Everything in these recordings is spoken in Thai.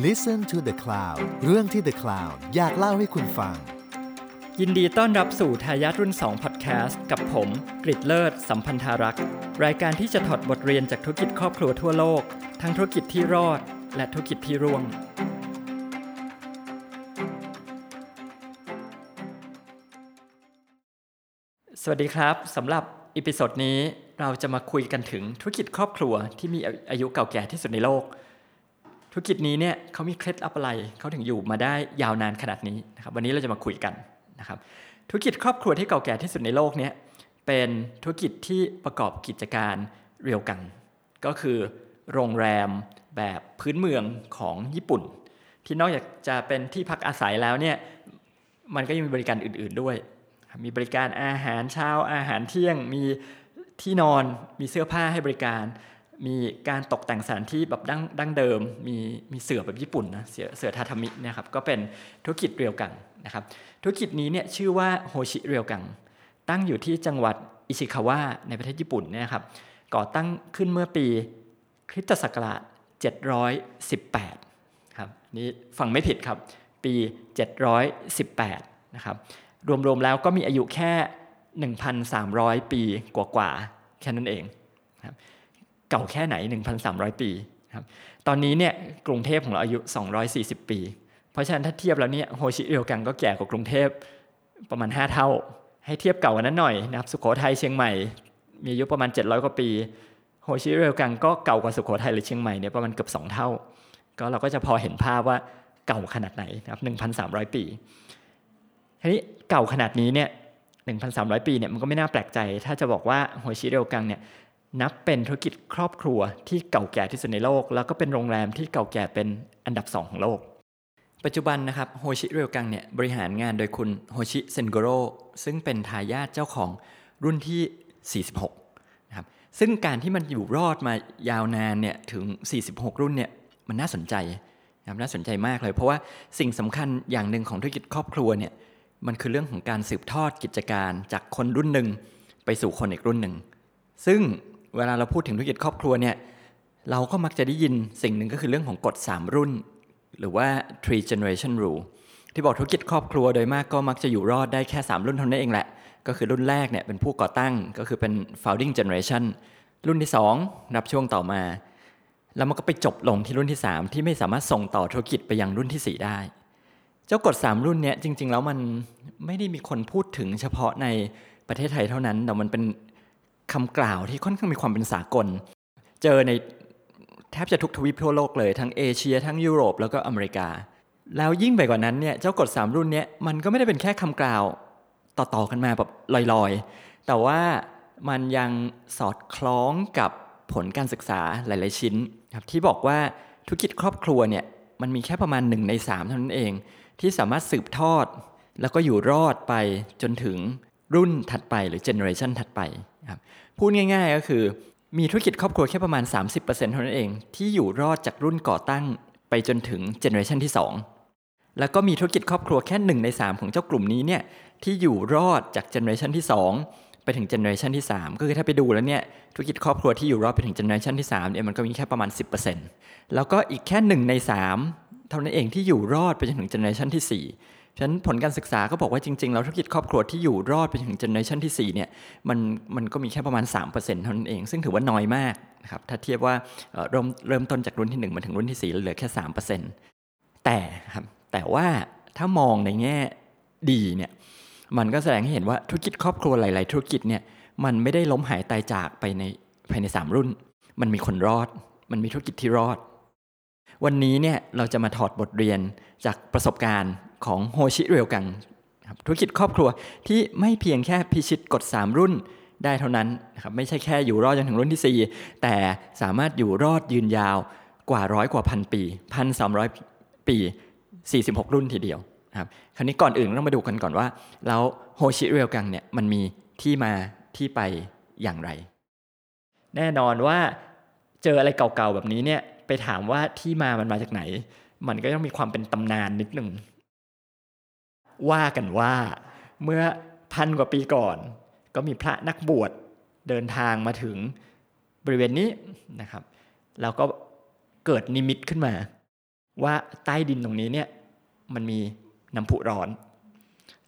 Listen to the Cloud เรื่องที่ The Cloud อยากเล่าให้คุณฟัง ยินดีต้อนรับสู่ทายาทรุ่น2 Podcast กับผมกฤษฎ์เลิศ สัมพันธารักษ์ รายการที่จะถอดบทเรียนจากธุรกิจครอบครัวทั่วโลก ทั้งธุรกิจที่รอด และธุรกิจที่ร่วง สวัสดีครับสำหรับ episode นี้เราจะมาคุยกันถึงธุรกิจครอบครัวที่มีอายุเก่าแก่ที่สุดในโลก ธุรกิจนี้เนี่ยเขามีเคล็ดลับอะไรเขาถึงอยู่มาได้ยาวนานขนาดนี้นะครับวันนี้เราจะมาคุยกันนะครับธุรกิจครอบครัวที่เก่าแก่ที่สุดในโลกเนี่ยเป็นธุรกิจที่ประกอบกิจการเรียวกัง ก็คือโรงแรมแบบพื้นเมืองของญี่ปุ่น ที่นอกจากจะเป็นที่พักอาศัยแล้วเนี่ยมันก็ยังมีบริการอื่น ๆด้วย มีบริการอาหารเช้าอาหารเที่ยงมีที่นอนมีเสื้อผ้าให้บริการ มีการตกแต่งสถานที่แบบดั้งดั้งเดิม มีมีเสือแบบญี่ปุ่นนะเสือเสือทาทามินะครับก็เป็นธุรกิจเรียวกังนะครับธุรกิจนี้เนี่ยชื่อว่าโฮชิเรียวกัง ตั้งอยู่ที่จังหวัดอิชิคาวะในประเทศญี่ปุ่นเนี่ยครับก่อตั้งขึ้นเมื่อปีคริสตศักราช 718 ครับนี่ฟังไม่ผิดครับ ปี 718 นะครับรวมๆแล้วก็มีอายุแค่ 1,300 ปีกว่าๆแค่นั้นเองครับ เก่าแค่ไหน 1,300 ปีครับตอนนี้เนี่ยกรุงเทพของเราอายุ 240 ปี เพราะฉะนั้นถ้าเทียบแล้วเนี่ยโฮชิเรียวกังก็แก่กว่ากรุงเทพประมาณ 5 เท่า ให้เทียบเก่ากว่านั้นหน่อยนะครับสุโขทัยเชียงใหม่ มีอายุประมาณ 700 กว่าปีโฮชิเรียวกังก็เก่ากว่าสุโขทัยหรือเชียงใหม่เนี่ยประมาณเกือบ2 เท่า ก็เราก็จะพอเห็นภาพว่าเก่าขนาดไหนนะครับ1,300 ปีทีนี้เก่าขนาดนี้เนี่ย1,300 ปีเนี่ยมันก็ไม่น่าแปลกใจ ถ้าจะบอกว่าโฮชิเรียวกังเนี่ย นับเป็นธุรกิจครอบครัวที่เก่าแก่ที่สุดในโลก แล้วก็เป็นโรงแรมที่เก่าแก่เป็นอันดับสองของโลก ปัจจุบันนะครับโฮชิเรียวกังเนี่ยบริหารงานโดยคุณโฮชิเซนโกโรซึ่งเป็นทายาทเจ้าของรุ่นที่ 46นะครับซึ่งการที่มันอยู่รอดมายาวนานเนี่ยถึง 46 รุ่นเนี่ยมันน่าสนใจนะครับน่าสนใจมากเลย เพราะว่าสิ่งสำคัญอย่างหนึ่งของธุรกิจครอบครัวเนี่ยมันคือเรื่องของการสืบทอดกิจการจากคนรุ่นหนึ่งไปสู่คนอีกรุ่นหนึ่งซึ่ง เวลาเราพูดถึงธุรกิจครอบครัวเนี่ยเราก็มักจะได้ยินสิ่งหนึ่งก็คือเรื่องของกฎ 3 รุ่น หรือว่า three generation rule ที่บอกธุรกิจครอบครัวโดยมากก็มักจะอยู่รอดได้แค่ 3 รุ่นเท่านั้นเองแหละ ก็คือรุ่นแรกเนี่ยเป็นผู้ก่อตั้งก็คือเป็น founding generation รุ่นที่ 2 รับช่วงต่อมา แล้วมันก็ไปจบลงที่รุ่นที่ 3 ที่ไม่สามารถส่งต่อธุรกิจไปยังรุ่นที่ 4 ได้ เจ้ากฎ 3 รุ่นเนี้ยจริง ๆ แล้วมันไม่ได้มีคนพูดถึงเฉพาะในประเทศไทยเท่านั้น แต่มันเป็น คำกล่าวที่ค่อนข้างมีความเป็นสากล เจอในแทบจะทุกทวีปทั่วโลกเลย ทั้งเอเชีย ทั้งยุโรปแล้วก็อเมริกา แล้วยิ่งไปกว่านั้นเนี่ยเจ้ากฎ3รุ่นเนี้ยมันก็ไม่ได้เป็นแค่คำกล่าวต่อๆกันมาแบบลอยๆ แต่ว่ามันยังสอดคล้องกับผลการศึกษาหลาย ๆ ชิ้นครับที่บอกว่าธุรกิจครอบครัวเนี่ยมันมีแค่ประมาณ1ใน3เท่านั้นเอง ที่สามารถสืบทอด แล้วก็อยู่รอดไปจนถึงรุ่นถัดไปหรือเจเนอเรชันถัดไปครับ พูดง่าย ๆ ก็คือมีธุรกิจครอบครัวแค่ประมาณ 30%เท่านั้นเอง ที่อยู่รอดจากรุ่นก่อตั้งไปจนถึงเจเนอเรชันที่ 2 แล้วก็มีธุรกิจครอบครัวแค่ 1 ใน 3 ของเจ้ากลุ่มนี้เนี่ยที่อยู่รอดจาก generation ที่ 2 ไปถึง generation ที่ 3 ก็คือถ้าไปดูแล้วเนี่ยธุรกิจครอบครัวที่อยู่รอดไปถึง generation ที่3เนี่ยมันก็มีแค่ประมาณ 10%แล้วก็อีกแค่ 1 ใน 3 เท่านั้นเองที่อยู่รอดไปจนถึง generation ที่ 4 ฉะนั้นผลการศึกษาก็บอกว่าจริง ๆ แล้วธุรกิจครอบครัวที่อยู่รอดไปถึง generation ที่4เนี่ยมันมันก็มีแค่ประมาณ 3%เท่านั้นเอง ซึ่งถือว่าน้อยมากนะครับถ้าเทียบว่าเริ่มเริ่มต้นจากรุ่นที่ 1 มาถึงรุ่นที่ 4 เหลือแค่ 3%แต่ครับแต่ว่าถ้ามองในแง่ดีเนี่ยมันก็แสดงให้เห็นว่าธุรกิจครอบครัวหลาย ๆ ธุรกิจเนี่ยมันไม่ได้ล้มหายตายจากไปในภายใน 3 รุ่น มันมีคนรอด มันมีธุรกิจที่รอด วันนี้เนี่ยเราจะมาถอดบทเรียนจากประสบการณ์ ของโฮชิเรียวกังธุรกิจครอบครัวที่ไม่เพียงแค่พิชิตกฎ 3 รุ่นได้เท่านั้นนะครับไม่ใช่แค่อยู่รอดจนถึงรุ่นที่ 4 แต่สามารถอยู่รอดยืนยาวกว่าร้อยกว่าพันปีพันสามร้อยปี 46 รุ่นทีเดียวครับคราวนี้ก่อนอื่นต้องมาดูกันก่อนว่า แล้วโฮชิเรียวกังเนี่ยมันมีที่มาที่ไปอย่างไร แน่นอนว่าเจออะไรเก่าๆแบบนี้เนี่ยไปถามว่าที่มามันมาจากไหน มันก็ต้องมีความเป็นตำนานนิดหนึ่ง ว่ากันว่าเมื่อพันกว่าปีก่อน ก็มีพระนักบวชเดินทางมาถึงบริเวณนี้นะครับแล้วก็เกิดนิมิตขึ้นมา ว่าใต้ดินตรงนี้เนี่ยมันมีน้ำพุร้อน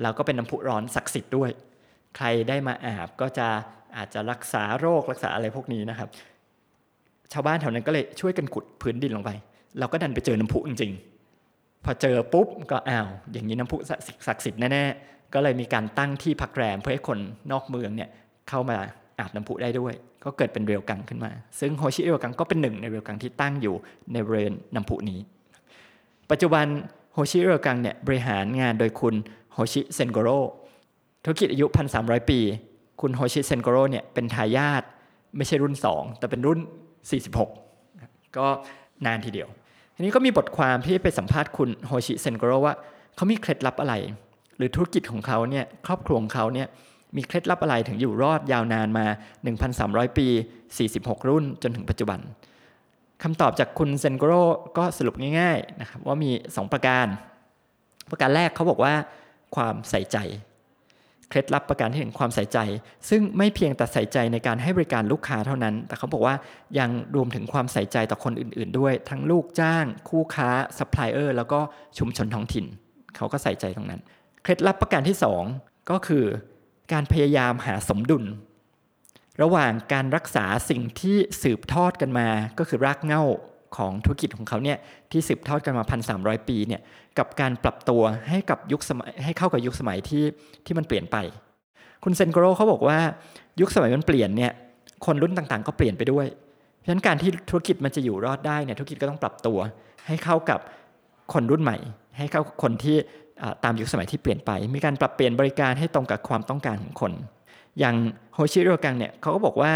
แล้วก็เป็นน้ำพุร้อนศักดิ์สิทธิ์ด้วย ใครได้มาอาบก็จะอาจจะรักษาโรครักษาอะไรพวกนี้นะครับ ชาวบ้านแถวนั้นก็เลยช่วยกันขุดพื้นดินลงไป เราก็ดันไปเจอน้ำพุจริงๆ พอเจอปุ๊บก็อ้าวอย่างนี้น้ำพุศักดิ์สิทธิ์แน่ๆก็เลยมีการตั้งที่พักแรมเพื่อให้คนนอกเมืองเนี่ยเข้ามาอาบน้ำพุได้ด้วย ก็เกิดเป็นเรียวกังขึ้นมา ซึ่งโฮชิเรียวกังก็เป็นหนึ่งในเรียวกังที่ตั้งอยู่ในบริเวณน้ำพุนี้ ปัจจุบันโฮชิเรียวกังเนี่ยบริหารงานโดยคุณโฮชิเซนโกโรธุรกิจอายุ 1,300 ปี คุณโฮชิเซนโกโรเนี่ยเป็นทายาทไม่ใช่รุ่น 2 แต่เป็นรุ่น 46 ก็นานทีเดียว ทีนี้ก็มีบทความที่ไปสัมภาษณ์คุณโฮชิเซนโกโรว่าเขามีเคล็ดลับอะไร หรือธุรกิจของเขาเนี่ยครอบครัวของเขาเนี่ยมีเคล็ดลับอะไรถึงอยู่รอดยาวนานมา 1,300 ปี 46 รุ่นจนถึงปัจจุบันคำตอบจากคุณเซนโกโรก็สรุปง่ายๆนะครับว่ามี 2 ประการ ประการแรกเขาบอกว่าความใส่ใจ เคล็ดลับประการที่หนึ่งความใส่ใจ ซึ่งไม่เพียงแต่ใส่ใจในการให้บริการลูกค้าเท่านั้น แต่เขาบอกว่ายังรวมถึงความใส่ใจต่อคนอื่น ๆ ด้วย ทั้งลูกจ้าง คู่ค้าซัพพลายเออร์แล้วก็ชุมชนท้องถิ่น เขาก็ใส่ใจตรงนั้น เคล็ดลับประการที่ 2 ก็คือการพยายามหาสมดุล ระหว่างการรักษาสิ่งที่สืบทอดกันมา ก็คือรากเหง้า ของธุรกิจของเขาเนี่ยที่สืบทอดกันมาพันสามปีเนี่ยกับการปรับตัวให้กับยุคสมัยให้เข้ากับยุคสมัยที่ที่มันเปลี่ยนไป คุณเซนโกโรเขาบอกว่ายุคสมัยมันเปลี่ยนเนี่ยคนรุ่นต่างๆ ก็เปลี่ยนไปด้วย เพราะฉะนั้นการที่ธุรกิจมันจะอยู่รอดได้เนี่ยธุรกิจก็ต้องปรับตัว ให้เข้ากับคนรุ่นใหม่ ให้เข้าคนที่ตามยุคสมัยที่เปลี่ยนไป มีการปรับเปลี่ยนบริการให้ตรงกับความต้องการของคน อย่างโฮชิโรกังเนี่ยเขาก็บอกว่า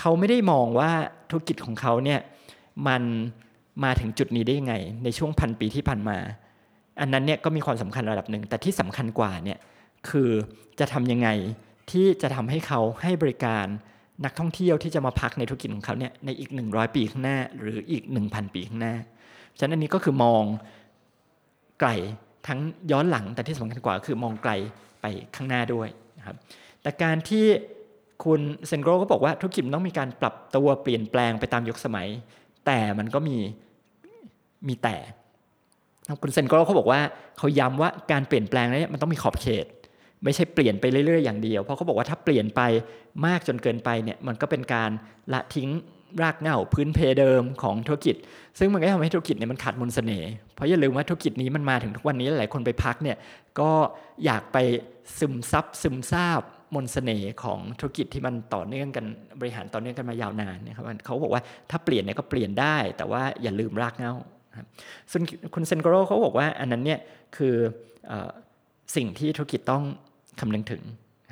เขาไม่ได้มองว่าธุรกิจของเขาเนี่ย มันมาถึงจุดนี้ได้ยังไง ในช่วงพันปีที่ผ่านมา อันนั้นเนี่ยก็มีความสำคัญระดับหนึ่ง แต่ที่สำคัญกว่าเนี่ยคือจะทำยังไงที่จะทำให้เขาให้บริการนักท่องเที่ยวที่จะมาพักในธุรกิจของเขาเนี่ยในอีก 100 ปีข้างหน้า หรืออีก 1,000 ปีข้างหน้า ฉะนั้นอันนี้ก็คือมองไกลทั้งย้อนหลังแต่ที่สำคัญกว่าคือมองไกลไปข้างหน้าด้วยนะครับแต่การที่คุณเซนโกรก็บอกว่าธุรกิจต้องมีการปรับตัวเปลี่ยนแปลงไปตามยุคสมัย แต่มันก็มีมีแต่คุณเซนโกเขาบอกว่าเขาย้ำว่าการเปลี่ยนแปลงนี้มันต้องมีขอบเขต ไม่ใช่เปลี่ยนไปเรื่อยๆอย่างเดียวเพราะเขาบอกว่าถ้าเปลี่ยนไปมากจนเกินไปเนี่ยมันก็เป็นการละทิ้งรากเหง้าพื้นเพเดิมของธุรกิจ ซึ่งมันก็ทำให้ธุรกิจเนี่ยมันขาดมนสเสน่ห์เพราะอย่าลืมว่าธุรกิจนี้มันมาถึงทุกวันนี้หลายคนไปพักเนี่ยก็อยากไปซึมซับซึมซาบ มนสเสน่ห์ของธุรกิจที่มันต่อเนื่องกันบริหารต่อเนื่องกันมายาวนานนะครับเขาบอกว่าถ้าเปลี่ยนเนี่ยก็เปลี่ยนได้ แต่ว่าอย่าลืมรากเงาส่วนคุณเซนโกโรเขาบอกว่าอันนั้นเนี่ยคืออสิ่งที่ธุรกิจต้องคำนึงถึง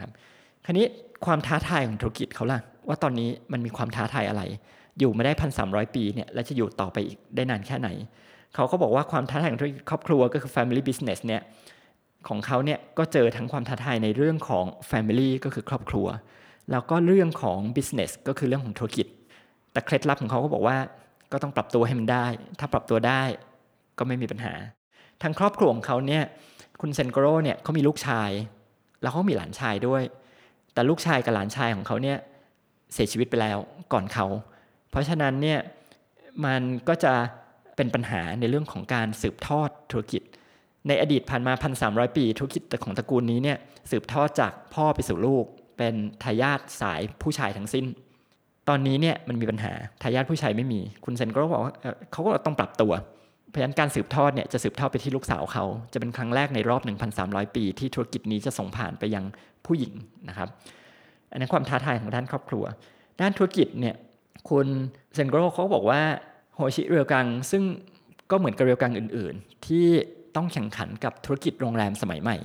ครับคราวนี้ความท้าทายของธุรกิจเขาล่ะว่าตอนนี้มันมีความท้าทายอะไร อยู่มาได้พันสามปีเนี่ยและจะอยู่ต่อไปอีกได้นานแค่ไหน เขาก็บอกว่าความท้าทายของธุรกิจครอบครัวก็คือ family business เนี่ย ของเขาเนี่ยก็เจอทั้งความท้าทายในเรื่องของ Family ก็คือครอบครัว แล้วก็เรื่องของ Business ก็คือเรื่องของธุรกิจ แต่เคล็ดลับของเขาก็บอกว่าก็ต้องปรับตัวให้มันได้ ถ้าปรับตัวได้ก็ไม่มีปัญหา ทางครอบครัวของเขาเนี่ยคุณเซนโกโรเนี่ยเขามีลูกชาย แล้วเขามีหลานชายด้วย แต่ลูกชายกับหลานชายของเขาเนี่ยเสียชีวิตไปแล้วก่อนเขา เพราะฉะนั้นเนี่ยมันก็จะเป็นปัญหาในเรื่องของการสืบทอดธุรกิจ ในอดีตผ่านมา 1,300 ปีธุรกิจของตระกูลนี้เนี่ยสืบทอดจากพ่อไปสู่ลูก เป็นทายาทสายผู้ชายทั้งสิ้น ตอนนี้เนี่ยมันมีปัญหาทายาทผู้ชายไม่มี คุณเซนก็บอกว่าเขาก็ต้องปรับตัวเพราะฉะนั้นการสืบทอดเนี่ยจะสืบทอดไปที่ลูกสาวเขาจะเป็นครั้งแรกในรอบ 1,300 ปี ที่ธุรกิจนี้จะส่งผ่านไปยังผู้หญิงนะครับ อันนั้นความท้าทายของด้านครอบครัว ด้านธุรกิจเนี่ยคุณเซนโกรเขาบอกว่าโฮชิเรียวกังซึ่งก็เหมือนกับเรียวกังอื่น ๆ ที่ ต้องแข่งขันกับธุรกิจโรงแรมสมัยใหม่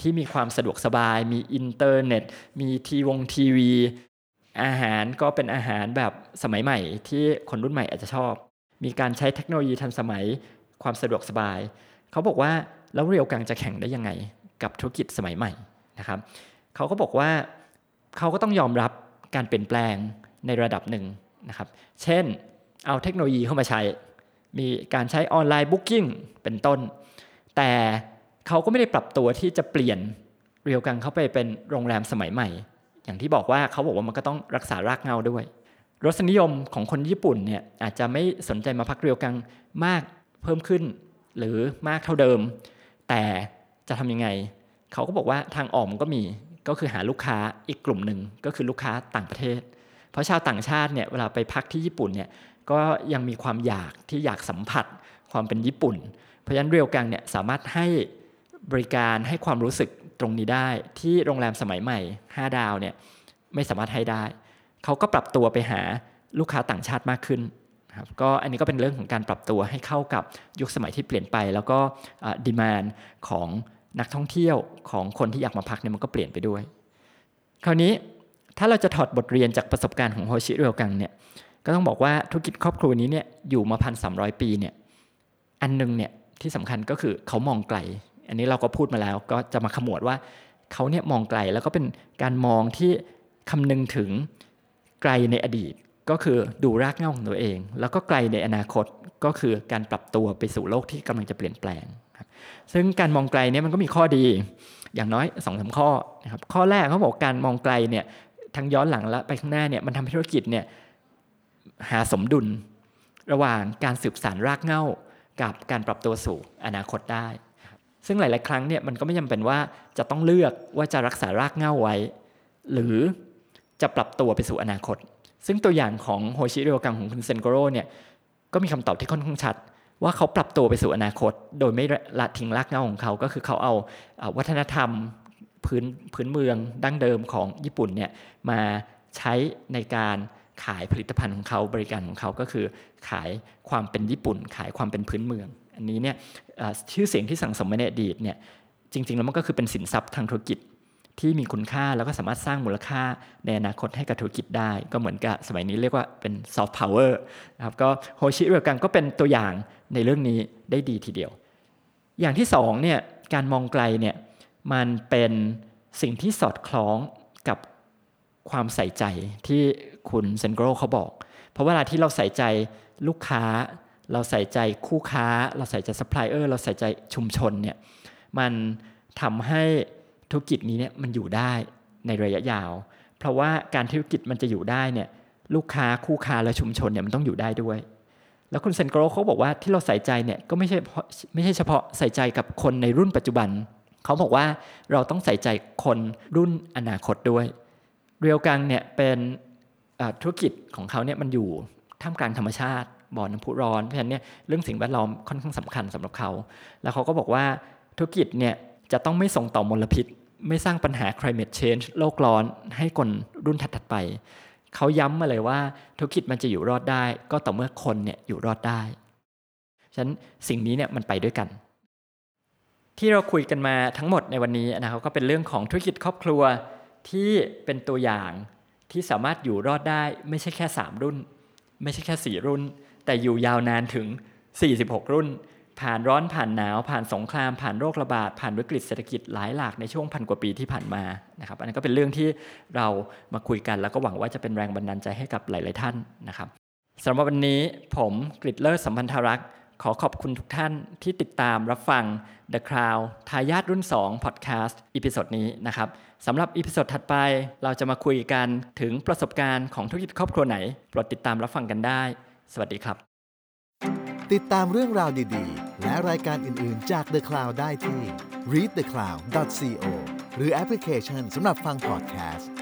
ที่มีความสะดวกสบาย มีอินเทอร์เน็ต มีทีวงทีวี อาหารก็เป็นอาหารแบบสมัยใหม่ ที่คนรุ่นใหม่อาจจะชอบ มีการใช้เทคโนโลยีทันสมัย ความสะดวกสบาย เขาบอกว่าแล้วเรียวกังจะแข่งได้ยังไง กับธุรกิจสมัยใหม่นะครับเขาก็บอกว่าเขาก็ต้องยอมรับการเปลี่ยนแปลงในระดับหนึ่งนะครับ เช่น เอาเทคโนโลยีเข้ามาใช้ มีการใช้ออนไลน์บุ๊กิ้งเป็นต้น แต่เขาก็ไม่ได้ปรับตัวที่จะเปลี่ยนเรียวกังเข้าไปเป็นโรงแรมสมัยใหม่ อย่างที่บอกว่าเขาบอกว่ามันก็ต้องรักษารากเงาด้วย รสนิยมของคนญี่ปุ่นเนี่ยอาจจะไม่สนใจมาพักเรียวกังมากเพิ่มขึ้น หรือมากเท่าเดิม แต่จะทำยังไง เขาก็บอกว่าทางออกมันก็มีก็คือหาลูกค้าอีกกลุ่มหนึ่งก็คือลูกค้าต่างประเทศ เพราะชาวต่างชาติเนี่ยเวลาไปพักที่ญี่ปุ่นเนี่ย ก็ยังมีความอยากที่อยากสัมผัสความเป็นญี่ปุ่น เพราะฉะนั้นเรียวกังเนี่ยสามารถให้บริการให้ความรู้สึกตรงนี้ได้ ที่โรงแรมสมัยใหม่ 5 ดาวเนี่ยไม่สามารถให้ได้ เขาก็ปรับตัวไปหาลูกค้าต่างชาติมากขึ้นครับก็อันนี้ก็เป็นเรื่องของการปรับตัวให้เข้ากับยุคสมัยที่เปลี่ยนไป แล้วก็ดีมานของนักท่องเที่ยวของคนที่อยากมาพักเนี่ยมันก็เปลี่ยนไปด้วย คราวนี้ถ้าเราจะถอดบทเรียนจากประสบการณ์ของโฮชิเรียวกังเนี่ย ก็ต้องบอกว่าธุรกิจครอบครัวนี้เนี่ยอยู่มาพันสามปีเนี่ยอันนึงเนี่ยที่สำคัญก็คือเขามองไกล อันนี้เราก็พูดมาแล้วก็จะมาขมวดว่าเขาเนี่ยมองไกลแล้วก็เป็นการมองที่คำนึงถึงไกลในอดีตก็คือดูรากเหง้าของตัวเอง แล้วก็ไกลในอนาคตก็คือการปรับตัวไปสู่โลกที่กำลังจะเปลี่ยนแปลงซึ่งการมองไกลเนี่ยมันก็มีข้อดี อย่างน้อยสองสาข้อนะครับข้อแรกเขาบอกการมองไกลเนี่ยทั้งย้อนหลังและไปข้างหน้าเนี่ยมันทำให้ธุรกิจเนี่ย หาสมดุล ระหว่างการสืบสานรากเหง้ากับการปรับตัวสู่อนาคตได้ ซึ่งหลาย ๆ ครั้งเนี่ยมันก็ไม่จาเป็นว่าจะต้องเลือกว่าจะรักษารากเหง้าไว้ หรือจะปรับตัวไปสู่อนาคต ซึ่งตัวอย่างของโฮชิเรียวกังของคุณเซนโกโรเนี่ยก็มีคำตอบที่ค่อนข้างชัด ว่าเขาปรับตัวไปสู่อนาคต โดยไม่ละทิ้งรากเหง้าของเขา ก็คือเขาเอาวัฒนธรรมพื้นพื้นเมืองดั้งเดิมของญี่ปุ่นเนี่ยมาใช้ในการ ขายผลิตภัณฑ์ของเขาบริการของเขาก็คือ ขายความเป็นญี่ปุ่น ขายความเป็นพื้นเมือง อันนี้เนี่ยชื่อเสียงที่สั่งสมมาในอดีตเนี่ยจริง ๆ แล้วมันก็คือเป็นสินทรัพย์ทางธุรกิจที่มีคุณค่าแล้วก็สามารถสร้างมูลค่าในอนาคตให้กับธุรกิจได้ ก็เหมือนกับสมัยนี้เรียกว่าเป็นซอฟต์พาวเวอร์นะครับก็โฮชิเรียกังก็เป็นตัวอย่างในเรื่องนี้ได้ดีทีเดียว อย่างที่สองเนี่ยการมองไกลเนี่ยมันเป็นสิ่งที่สอดคล้องกับความใส่ใจที่ คุณเซนโกโรเขาบอก เพราะเวลาที่เราใส่ใจลูกค้า เราใส่ใจคู่ค้า เราใส่ใจซัพพลายเออร์เราใส่ใจชุมชนเนี่ยมันทำให้ธุรกิจนี้เนี่ยมันอยู่ได้ในระยะยาว เพราะว่าการธุรกิจมันจะอยู่ได้เนี่ยลูกค้าคู่ค้าและชุมชนเนี่ยมันต้องอยู่ได้ด้วย แล้วคุณเซนโกโรเขาบอกว่าที่เราใส่ใจเนี่ยก็ไม่ใช่ไม่ใช่เฉพาะใส่ใจกับคนในรุ่นปัจจุบัน เขาบอกว่าเราต้องใส่ใจคนรุ่นอนาคตด้วย เรียวกังเนี่ยเป็น ธุรกิจของเขาเนี่ยมันอยู่ท่ามกลางธรรมชาติบ่อน้ำพุร้อนเพราะฉะนั้นเนี่ยเรื่องสิ่งแวดล้อมค่อนข้างสำคัญสำหรับเขา แล้วเขาก็บอกว่าธุรกิจเนี่ยจะต้องไม่ส่งต่อมลพิษ ไม่สร้างปัญหา climate change โลกร้อนให้คนรุ่นถัดๆไป เขาย้ำมาเลยว่าธุรกิจมันจะอยู่รอดได้ ก็ต่อเมื่อคนเนี่ยอยู่รอดได้ฉะนั้นสิ่งนี้เนี่ยมันไปด้วยกัน ที่เราคุยกันมาทั้งหมดในวันนี้นะครับก็เป็นเรื่องของธุรกิจครอบครัวที่เป็นตัวอย่าง ที่สามารถอยู่รอดได้ไม่ใช่แค่ 3 รุ่น ไม่ใช่แค่ 4 รุ่น แต่อยู่ยาวนานถึง 46 รุ่น ผ่านร้อนผ่านหนาว ผ่านสงคราม ผ่านโรคระบาด ผ่านวิกฤตเศรษฐกิจหลายหลากในช่วงพันกว่าปีที่ผ่านมานะครับอันนี้ก็เป็นเรื่องที่เรามาคุยกัน แล้วก็หวังว่าจะเป็นแรงบันดาลใจให้กับหลาย ๆ ท่านนะครับสำหรับวันนี้ผมกฤษฎ์เลิศ สัมพันธารักษ์ขอขอบคุณทุกท่านที่ติดตามรับฟัง The Cloud ทายาทรุ่น 2 Podcast อีพิโซดนี้นะครับ สำหรับ episode ถัดไปเราจะมาคุยกันถึงประสบการณ์ของธุรกิจครอบครัวไหนโปรดติดตามรับฟังกันได้ สวัสดีครับ ติดตามเรื่องราวดีๆ และรายการอื่นๆจาก The Cloud ได้ที่ readthecloud.co หรือแอปพลิเคชันสำหรับฟังพอดแคสต์